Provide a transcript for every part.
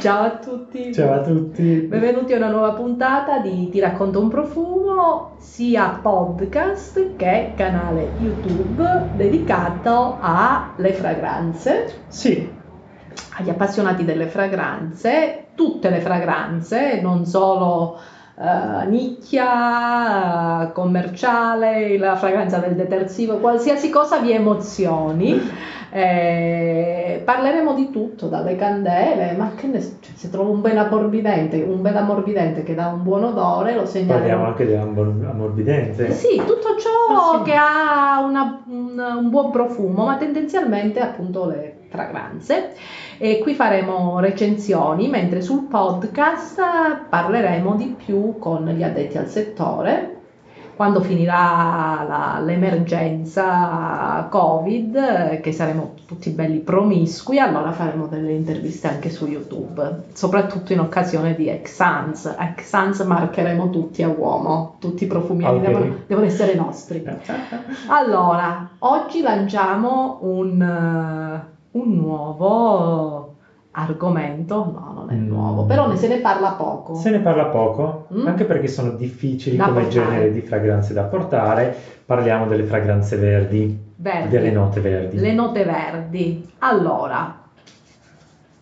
Ciao a tutti. Ciao a tutti. Benvenuti a una nuova puntata di Ti racconto un profumo, sia podcast che canale YouTube dedicato alle fragranze. Sì. Agli appassionati delle fragranze, tutte le fragranze, non solo uh, nicchia, uh, commerciale, la fragranza del detersivo, qualsiasi cosa vi emozioni. Eh, parleremo di tutto, dalle candele, ma che ne, cioè, se trovo un bel ammorbidente, un bel ammorbidente che dà un buon odore, lo segnalo. Parliamo anche dell'ammorbidente. Eh sì, tutto ciò ah, sì. che ha una, un, un buon profumo, ma tendenzialmente appunto le fragranze. E qui faremo recensioni, mentre sul podcast parleremo di più con gli addetti al settore quando finirà la, l'emergenza Covid, che saremo tutti belli promiscui, allora faremo delle interviste anche su YouTube, soprattutto in occasione di Exans. Exans marcheremo tutti a uomo, tutti i profumieri okay. devono, devono, essere nostri. Allora, oggi lanciamo un, un nuovo argomento, no, non è mm. nuovo, però ne se ne parla poco. Se ne parla poco, mm? anche perché sono difficili da come portare. genere di fragranze da portare. Parliamo delle fragranze verdi, verdi, delle note verdi. Le note verdi. Allora,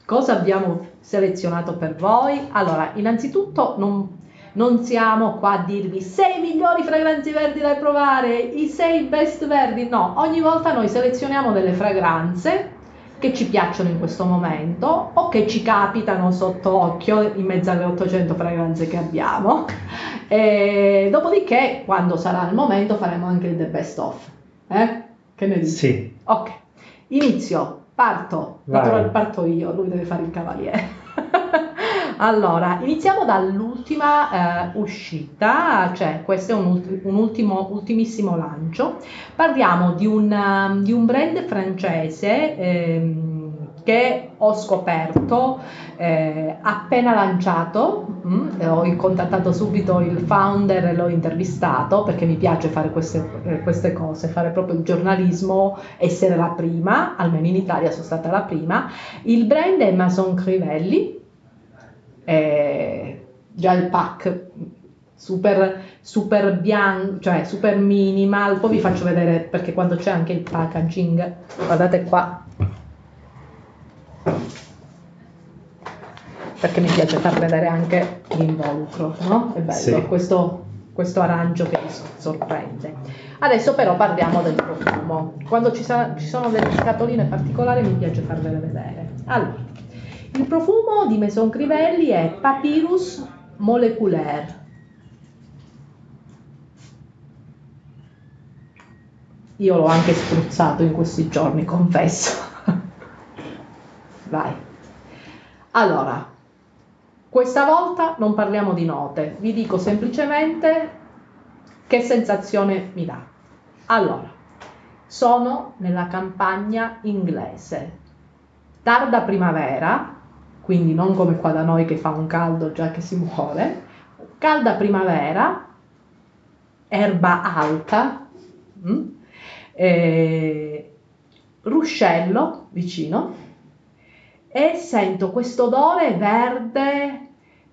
cosa abbiamo selezionato per voi? Allora, innanzitutto non, non siamo qua a dirvi sei migliori fragranze verdi da provare, i sei best verdi, no, ogni volta noi selezioniamo delle fragranze che ci piacciono in questo momento o che ci capitano sotto occhio in mezzo alle 800 fragranze che abbiamo. E dopodiché, quando sarà il momento, faremo anche il The Best Of. Eh? Che ne dici? Sì. Ok, inizio, parto. Naturalmente parto io, lui deve fare il cavaliere. Allora, iniziamo dall'ultima eh, uscita, cioè questo è un, un ultimo, ultimissimo lancio. Parliamo di un, di un brand francese ehm, che ho scoperto eh, appena lanciato, mm, ho contattato subito il founder e l'ho intervistato perché mi piace fare queste, eh, queste, cose, fare proprio il giornalismo, essere la prima, almeno in Italia sono stata la prima. Il brand è Mason Crivelli eh, già il pack super, super bianco, cioè super minimal, poi vi faccio vedere perché quando c'è anche il packaging, guardate qua, perché mi piace far vedere anche l'involucro, no? È bello, sì. questo, questo arancio che mi sorprende. Adesso però parliamo del profumo. Quando ci, sa- ci sono delle scatoline particolari mi piace farvele vedere. Allora, il profumo di Maison Crivelli è Papyrus Moleculaire. Io l'ho anche spruzzato in questi giorni, confesso. Vai. Allora, questa volta non parliamo di note, vi dico semplicemente che sensazione mi dà. Allora, sono nella campagna inglese, tarda primavera, quindi non come qua da noi che fa un caldo già che si muore, calda primavera, erba alta, mm, eh, ruscello vicino e sento questo odore verde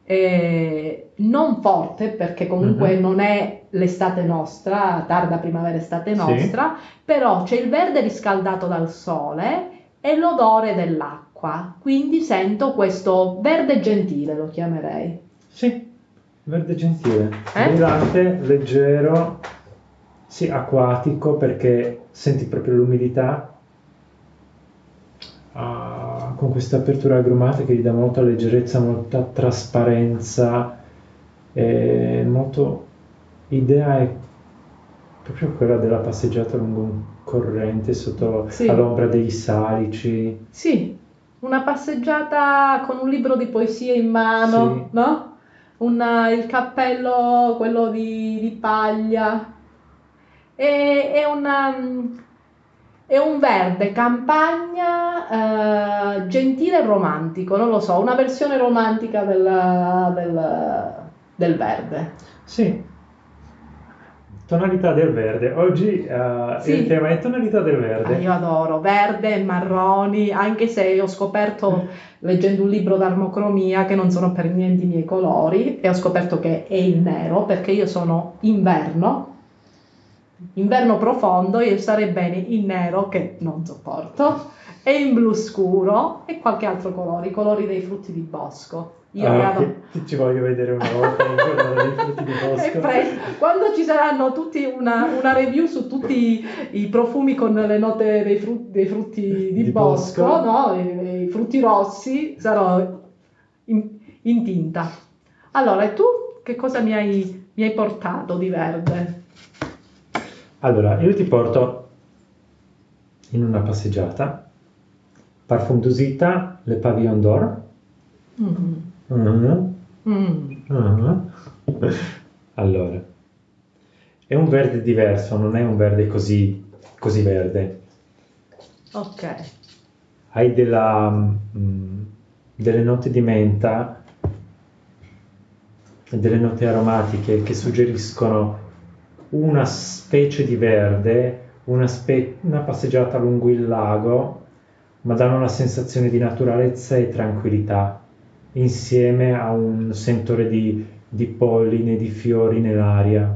eh, non forte perché comunque uh-huh. non è l'estate nostra, tarda primavera estate nostra, sì. però c'è il verde riscaldato dal sole e l'odore dell'acqua qua, quindi sento questo verde gentile, lo chiamerei. Sì, verde gentile, eh? brillante, leggero, sì, acquatico perché senti proprio l'umidità uh, con questa apertura agrumata che gli dà molta leggerezza, molta trasparenza, e molto idea è proprio quella della passeggiata lungo un corrente sotto sì. all'ombra dei salici. Sì, una passeggiata con un libro di poesie in mano, sì. no? Una, il cappello, quello di, di paglia. E, è, una, è un verde campagna eh, gentile e romantico, non lo so, una versione romantica del, del, del verde. Sì. Tonalità del verde. Oggi uh, Sì. il tema è tonalità del Ah, verde. io adoro verde, marroni, anche se ho scoperto leggendo un libro d'armocromia che non sono per niente i miei colori e ho scoperto che è il nero perché io sono inverno, inverno profondo, io starei bene in nero che non sopporto e in blu scuro e qualche altro colore, i colori dei frutti di bosco. Io Ah, che- che ci voglio vedere una volta E quando ci saranno tutti una, una review su tutti i profumi con le note dei, fru- dei frutti di, Di bosco, bosco. no? I, i frutti rossi, sarò in, in tinta. Allora, e tu che cosa mi hai, mi hai portato di verde? Allora, io ti porto in una passeggiata. Parfum d'usita, Le Pavillon d'Or. Mm. Mhm, Mm. mhm. Allora, è un verde diverso, non è un verde così, così verde. Ok, Hai della, mm, delle note di menta e delle note aromatiche che suggeriscono una specie di verde, una, spe- una passeggiata lungo il lago, ma danno una sensazione di naturalezza e tranquillità, insieme a un sentore di, di polline, di fiori nell'aria.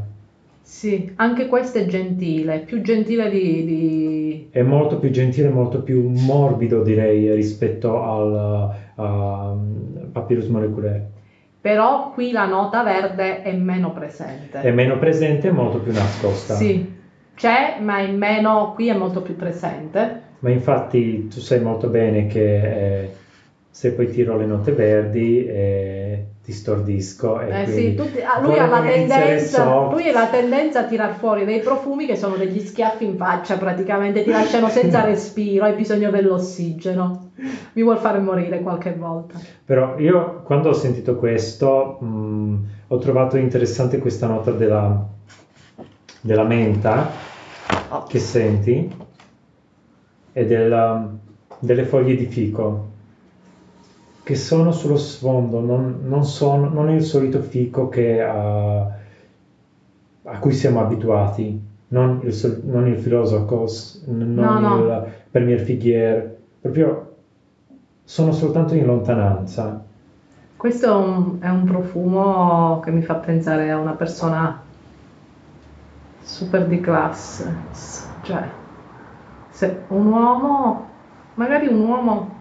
sì, anche questo è gentile, più gentile di... di- È molto più gentile, molto più morbido direi rispetto al uh, Papyrus moleculaire. Però qui la nota verde è meno presente. È meno presente e molto più nascosta. Sì, c'è, ma è meno, qui è molto più presente. Ma infatti tu sai molto bene che eh, se poi tiro le note verdi eh, ti stordisco e Eh quindi sì, tutti- ah, lui, ha la tendenza, lui ha la tendenza a tirar fuori dei profumi che sono degli schiaffi in faccia, praticamente ti lasciano senza respiro, hai bisogno dell'ossigeno. Mi vuol fare morire qualche volta. Però io quando ho sentito questo mh, ho trovato interessante questa nota della, della menta Oh, che senti e della- delle foglie di fico che sono sullo sfondo, non, non sono- non è il solito fico che, ah, a cui siamo abituati, non il, sol- non il filosofos, n- non No, no. il premier figuier, proprio sono soltanto in lontananza. Questo è un, è un profumo che mi fa pensare a una persona super di classe, cioè se un uomo, magari un uomo,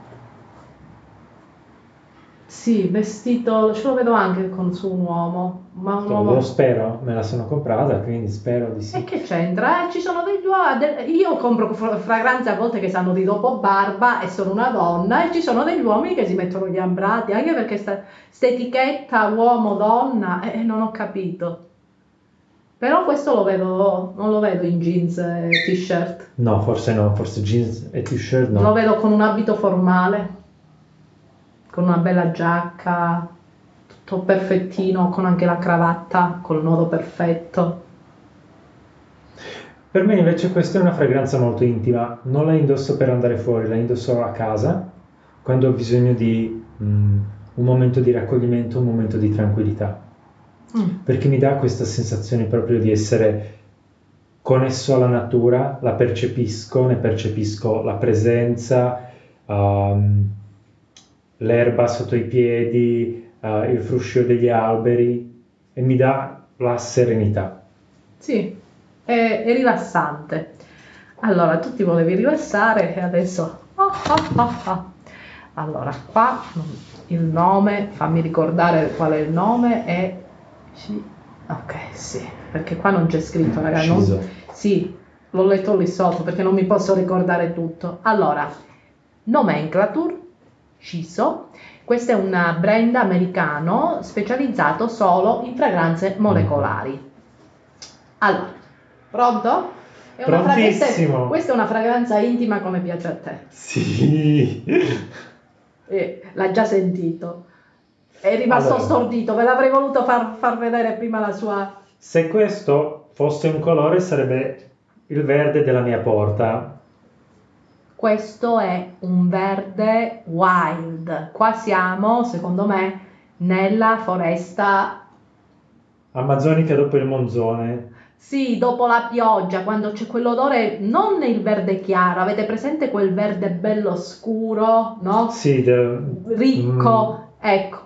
sì, vestito, ce lo vedo anche con su un uomo, ma un uomo... Lo spero, me la sono comprata, quindi spero di E sì. che c'entra? Eh, ci sono degli uomini, io compro fra- fragranze a volte che sanno di dopo barba e sono una donna e ci sono degli uomini che si mettono gli ambrati, anche perché sta etichetta uomo-donna, eh, non ho capito. Però questo lo vedo, non lo vedo in jeans e t-shirt, No, forse no, forse jeans e t-shirt no. lo vedo con un abito formale, con una bella giacca, tutto perfettino, con anche la cravatta, col nodo perfetto. Per me invece questa è una fragranza molto intima, non la indosso per andare fuori, la indosso a casa quando ho bisogno di mm, un momento di raccoglimento, un momento di tranquillità, Mm. perché mi dà questa sensazione proprio di essere connesso alla natura, la percepisco, ne percepisco la presenza, ehm, l'erba sotto i piedi, eh, il fruscio degli alberi e mi dà la serenità. Sì, è, è rilassante. Allora, tu ti volevi rilassare e adesso... ah, ah, ah. Allora, qua il nome, fammi ricordare qual è il nome, è... Ok, sì, perché qua non c'è scritto, ragazzi. non-. Sì, l'ho letto lì sotto perché non mi posso ricordare tutto. Allora, Nomenclature, CISO, questo è un brand americano specializzato solo in fragranze molecolari. Allora, pronto? È Prontissimo. questa è una fragranza intima come piace a te. Sì. Eh, l'ha già sentito. È rimasto Allora. stordito, ve l'avrei voluto far, far vedere prima la sua... Se questo fosse un colore sarebbe il verde della mia porta. Questo è un verde wild. Qua siamo, secondo me, nella foresta Amazzonica dopo il monzone. Sì, dopo la pioggia, quando c'è quell'odore, non il verde chiaro, avete presente quel verde bello scuro, no? Sì, de- Ricco. Ecco,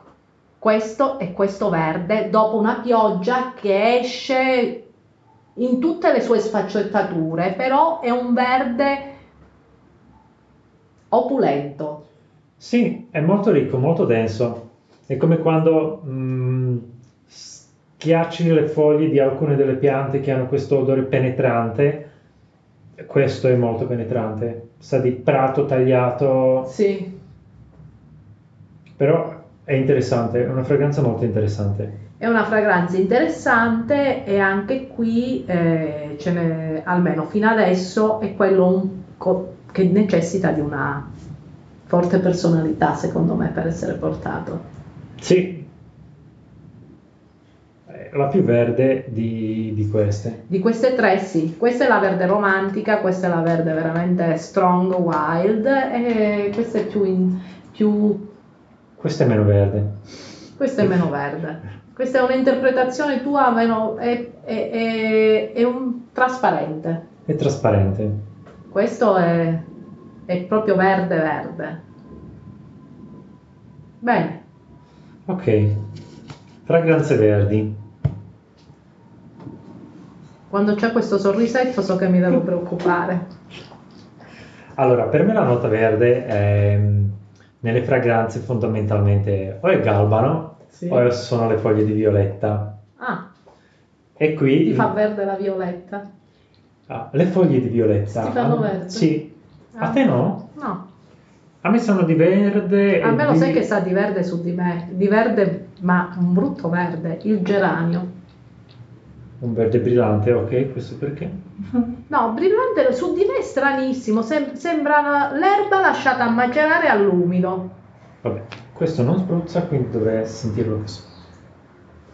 questo è questo verde dopo una pioggia che esce in tutte le sue sfaccettature, però è un verde opulento. Sì, è molto ricco, molto denso. È come quando mm, schiacci le foglie di alcune delle piante che hanno questo odore penetrante. Questo è molto penetrante. Sa di prato tagliato, Sì, però è interessante, è una fragranza molto interessante. è una fragranza interessante e anche qui, eh, ce n'è, almeno fino adesso, è quello un co- che necessita di una forte personalità, secondo me, per essere portato. Sì, è la più verde di, di queste. Di queste tre sì, questa è la verde romantica, questa è la verde veramente strong, wild e questa è più, in- più Questa è meno verde. questa è meno verde. Questa è un'interpretazione tua, meno, è, è- è- è un trasparente. È trasparente. Questo è, è proprio verde verde. Bene, Ok, fragranze verdi. quando c'è questo sorrisetto so che mi devo preoccupare. Allora, per me la nota verde è, nelle fragranze fondamentalmente o è galbano Sì. o sono le foglie di violetta. Ah, E qui ti fa verde la violetta? Ah, le foglie di violetta. Ti fanno verde? Sì. A Ah. te no? No. A me sono di verde. A me lo di- sai che sa di verde su di me, di verde, ma un brutto verde, il geranio. Un verde brillante, ok, questo perché? No, brillante su di me è stranissimo, sem- sembra l'erba lasciata a macerare all'umido. Vabbè, questo non spruzza, quindi dovrei sentirlo così.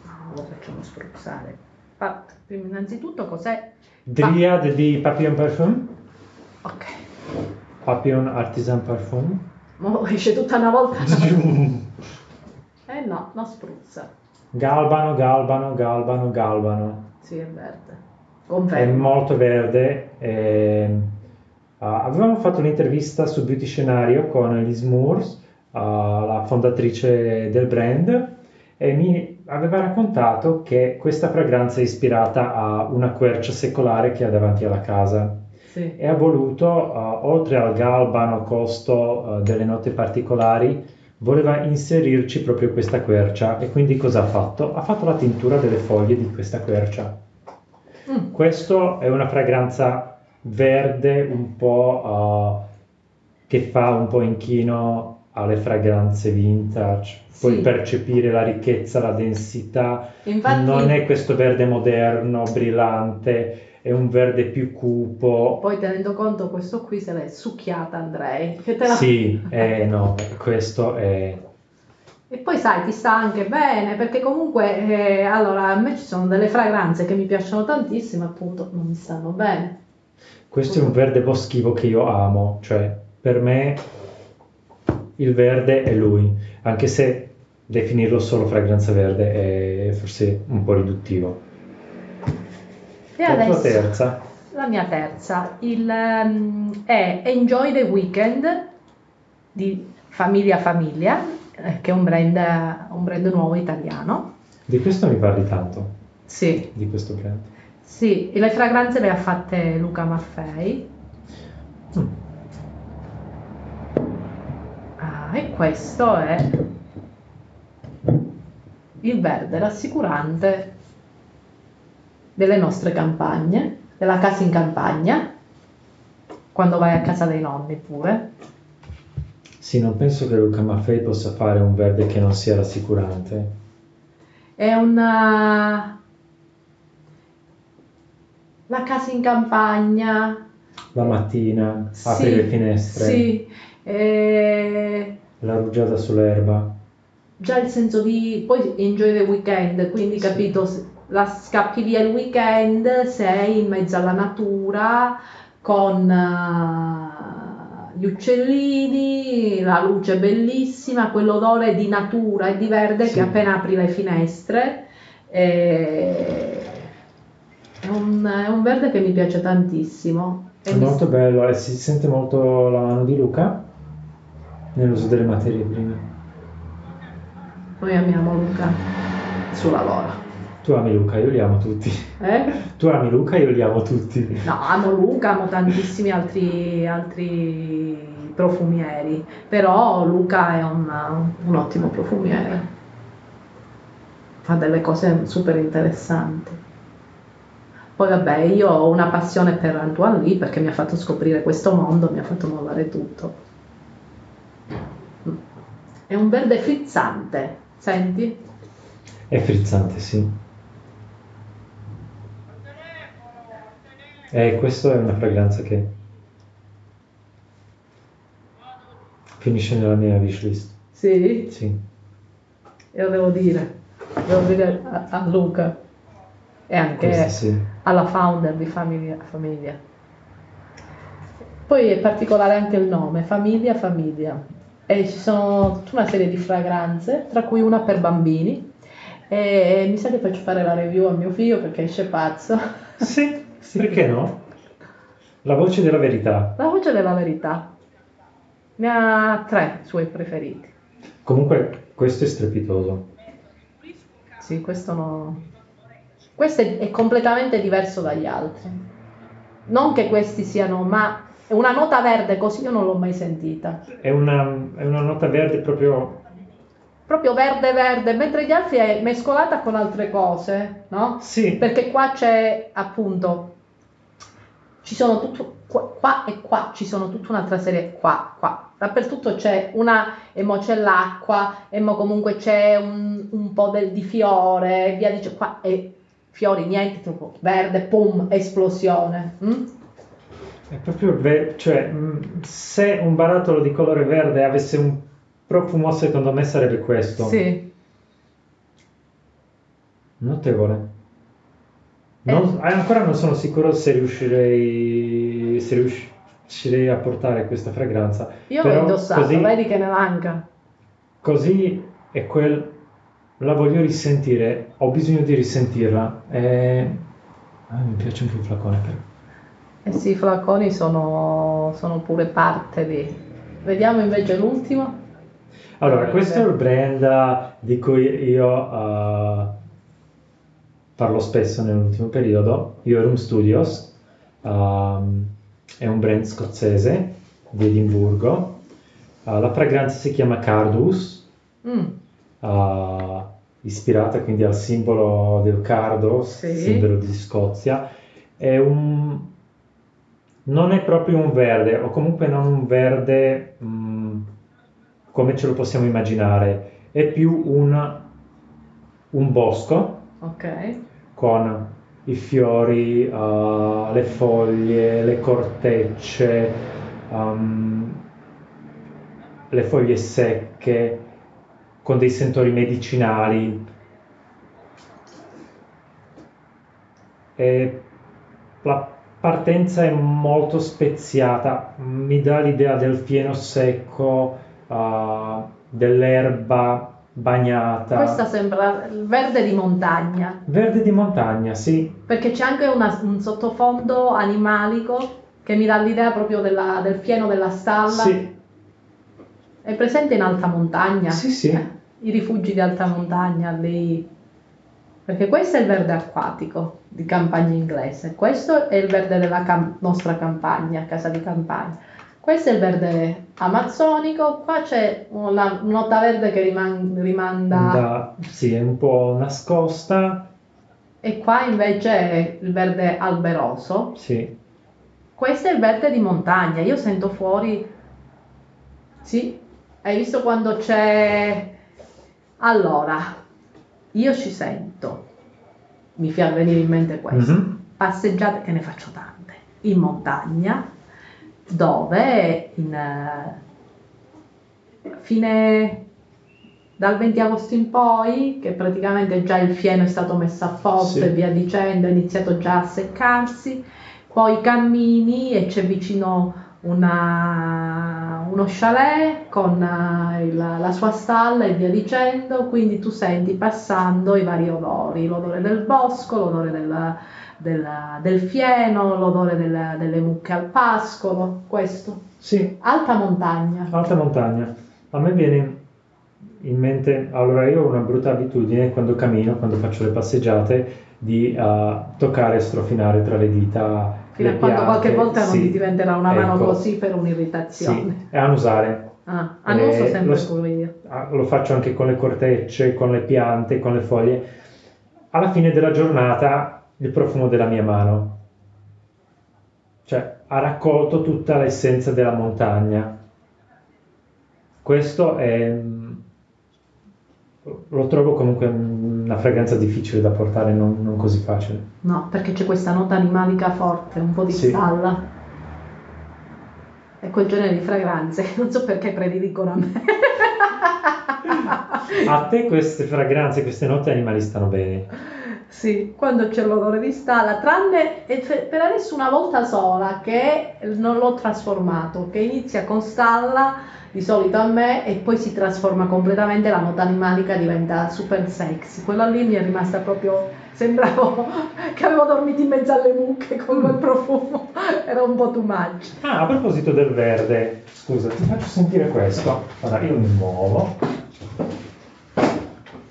No, lo facciamo spruzzare. Prima innanzitutto cos'è? Dryad di Papillon Parfum. Ok, Papillon Artisan Parfum. mo esce tutta una volta. Eh no, non spruzza. Galbano, galbano, galbano, galbano. Sì, è verde. È Confermo. molto verde. ehm, ah, avevamo fatto un'intervista su Beauty Scenario con Liz Moores, ah, la fondatrice del brand, e mi aveva raccontato che questa fragranza è ispirata a una quercia secolare che ha davanti alla casa Sì. e ha voluto, ah, oltre al galbano costo ah, delle note particolari, voleva inserirci proprio questa quercia e quindi cosa ha fatto? Ha fatto la tintura delle foglie di questa quercia. Mm. Questo è una fragranza verde un po' eh, che fa un po' inchino alle fragranze vintage. Puoi Sì. percepire la ricchezza, la densità. Infatti, Non è questo verde moderno, brillante, è un verde più cupo. poi tenendo conto questo qui se l'è succhiata Andrei. Che te la... Sì, eh, no, questo è... E poi sai, ti sta anche bene, perché comunque, eh, allora, a me ci sono delle fragranze che mi piacciono tantissimo, appunto, non mi stanno bene. Questo è un verde boschivo che io amo, cioè per me il verde è lui, anche se definirlo solo fragranza verde è forse un po' riduttivo. E La tua adesso, terza, la mia terza, il, ehm, è Enjoy the Weekend di Famiglia Famiglia, eh, che è un brand, un brand nuovo italiano. di questo mi parli tanto, Sì, di questo brand. sì, e le fragranze le ha fatte Luca Maffei. Mm. Ah, e questo è il verde rassicurante delle nostre campagne, della casa in campagna, quando vai a casa dei nonni pure. Sì, non penso che Luca Maffei possa fare un verde che non sia rassicurante. È una... La casa in campagna. La mattina, Sì, apri le finestre, Sì, eh, la rugiada sull'erba. già il senso di poi enjoy the weekend, quindi Sì. capito, la scappi via il weekend, sei in mezzo alla natura con eh, gli uccellini, la luce bellissima, quell'odore di natura e di verde Sì. che appena apri le finestre E- È un, è un verde che mi piace tantissimo. È molto bello e si sente molto la mano di Luca nell'uso delle materie prime. Noi amiamo Luca sulla lora. Tu ami Luca, io li amo tutti. Eh? Tu ami Luca, io li amo tutti. No, amo Luca, amo tantissimi altri, altri profumieri, però Luca è un, un ottimo profumiere. Fa delle cose super interessanti. Poi vabbè, io ho una passione per Antoine Lee perché mi ha fatto scoprire questo mondo, mi ha fatto mollare tutto. È un verde frizzante, senti? È frizzante, sì. E questa è una fragranza che finisce nella mia wishlist. Sì, Sì. io devo dire, devo dire a, a Luca e anche Questa sì. alla founder di Famiglia. Famiglia. Poi è particolare anche il nome, Famiglia Famiglia. E ci sono tutta una serie di fragranze, tra cui una per bambini. E mi sa che faccio fare la review a mio figlio perché esce pazzo. Sì, perché no? La voce della verità. La voce della verità. Ne ha tre suoi preferiti. Comunque, questo è strepitoso. Sì, questo no. Questo è, è completamente diverso dagli altri. Non che questi siano, ma una nota verde così io non l'ho mai sentita. È una, è una nota verde proprio... Proprio verde verde, mentre gli altri è mescolata con altre cose, no? Sì, Perché qua c'è appunto, ci sono tutto, qua, qua e qua ci sono tutta un'altra serie, qua, qua, dappertutto c'è una, e mo c'è l'acqua, e mo comunque c'è un, un po' del, di fiore, e via dice, qua e fiori, niente, tipo verde, pum, esplosione. mm? È proprio ve- cioè, mh, se un barattolo di colore verde avesse un profumo, secondo me sarebbe questo. Sì, Notevole. Non- eh, ancora non sono sicuro se riuscirei, se riuscirei a portare questa fragranza. io l'ho indossato, così- vedi che ne manca. Così è quel... La voglio risentire, ho bisogno di risentirla. E... ah, mi piace anche il flacone però. Eh sì, i flaconi sono, sono pure parte di... Vediamo invece l'ultimo. Allora, Eh, questo è il brand di cui io eh, parlo spesso nell'ultimo periodo, Iorum Studios, ehm, è un brand scozzese di Edimburgo, Eh, la fragranza si chiama Cardus, Mm, eh, ispirata quindi al simbolo del cardo, Sì. simbolo di Scozia, è un... non è proprio un verde, o comunque non un verde mm, come ce lo possiamo immaginare, è più un, un bosco ok. con i fiori, eh, le foglie, le cortecce, um, le foglie secche, con dei sentori medicinali. E la partenza è molto speziata, mi dà l'idea del fieno secco, eh, dell'erba bagnata. Questa sembra il verde di montagna, Verde di montagna, sì, perché c'è anche una- un sottofondo animalico che mi dà l'idea proprio della- del fieno della stalla. sì, È presente in alta montagna? Sì, sì. I rifugi di alta montagna lì. Perché questo è il verde acquatico di campagna inglese, questo è il verde della cam- nostra campagna, casa di campagna. Questo è il verde amazzonico, qua c'è una nota verde che riman- rimanda. Da- sì, è un po' nascosta, e qua invece è il verde alberoso. sì, Questo è il verde di montagna, io sento fuori, sì, hai visto quando c'è... Allora, io ci sento, mi fa venire in mente questo, Mhm. passeggiate, che ne faccio tante, in montagna, dove in eh, fine dal 20 agosto in poi, che praticamente già il fieno è stato messo a posto Sì. e via dicendo, è iniziato già a seccarsi, poi cammini e c'è vicino una- uno chalet con eh, il- la sua stalla e via dicendo, quindi tu senti passando i vari odori, l'odore del bosco, l'odore del, del- del fieno, l'odore del- delle mucche al pascolo, questo. Sì, Alta montagna. alta montagna. A me viene in mente, allora io ho una brutta abitudine quando cammino, quando faccio le passeggiate, di eh, toccare e strofinare tra le dita Fino a quando qualche piante. volta non Sì, ti diventerà una mano ecco. così per un'irritazione. Sì, e annusare. Ah, annuso Eh, sempre lo-. Ah, Lo faccio anche con le cortecce, con le piante, con le foglie. Alla fine della giornata il profumo della mia mano. Cioè, ha raccolto tutta l'essenza della montagna. Questo è... Lo trovo comunque una fragranza difficile da portare, non, non così facile. No, perché c'è questa nota animalica forte, un po' di Sì. stalla. È quel genere di fragranze che non so perché prediligono a me. A te queste fragranze, queste note animali stanno bene. Sì, quando c'è l'odore di stalla, tranne per adesso una volta sola che non l'ho trasformato, che inizia con stalla di solito a me e poi si trasforma completamente, la nota animalica diventa super sexy. Quella lì mi è rimasta proprio, sembravo che avevo dormito in mezzo alle mucche con quel profumo, era un po' too much. Ah, a proposito del verde, scusa, ti faccio sentire questo. Ora io mi muovo.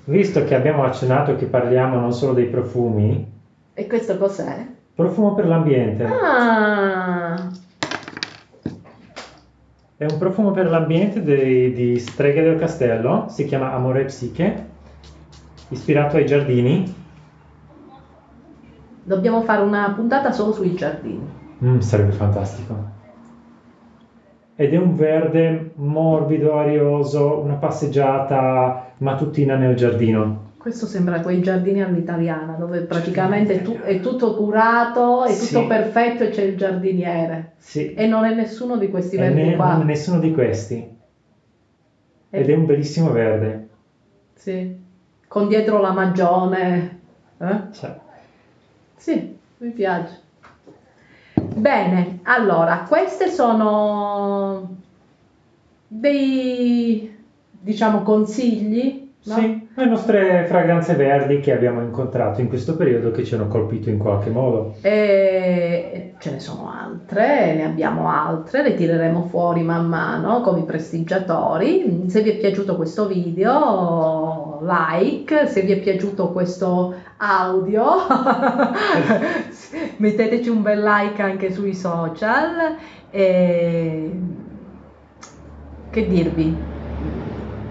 Visto che abbiamo accennato che parliamo non solo dei profumi, E questo cos'è? profumo per l'ambiente. Ah, È un profumo per l'ambiente dei- di Streghe del Castello, si chiama Amore e Psiche, ispirato ai giardini. dobbiamo fare una puntata solo sui giardini. Mm, sarebbe fantastico. Ed è un verde morbido, arioso, una passeggiata mattutina nel giardino. Questo sembra quei giardini all'italiana dove praticamente tu- è tutto curato, è tutto Sì. perfetto e c'è il giardiniere. Sì, E non è nessuno di questi e verdi ne- qua. nessuno di questi. Ed è un bellissimo verde. Sì. Con dietro la magione. Eh? Cioè, Sì, mi piace. Bene, allora, queste sono dei, diciamo, consigli, no? sì, le nostre fragranze verdi che abbiamo incontrato in questo periodo che ci hanno colpito in qualche modo. E ce ne sono altre, ne abbiamo altre, le tireremo fuori man mano come i prestigiatori. Se vi è piaciuto questo video, like, se vi è piaciuto questo audio, metteteci un bel like anche sui social. E... Che dirvi?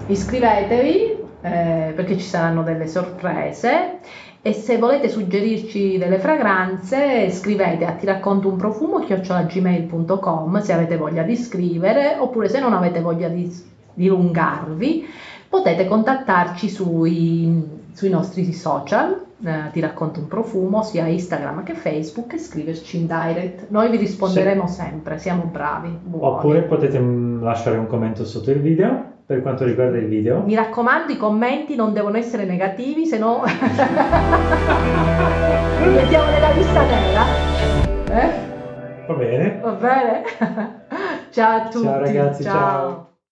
Iscrivetevi eh, perché ci saranno delle sorprese. E se volete suggerirci delle fragranze scrivete a ti racconto un profumo chiocciolagmail.com se avete voglia di scrivere oppure se non avete voglia di dilungarvi potete contattarci sui, sui nostri social eh, ti racconto un profumo sia Instagram che Facebook e scriverci in direct. Noi vi risponderemo sempre siamo bravi buoni. Oppure potete mm, lasciare un commento sotto il video per quanto riguarda il video. mi raccomando i commenti non devono essere negativi se no li mettiamo nella lista nera eh? Va bene. va bene ciao a tutti Ciao ragazzi, ciao.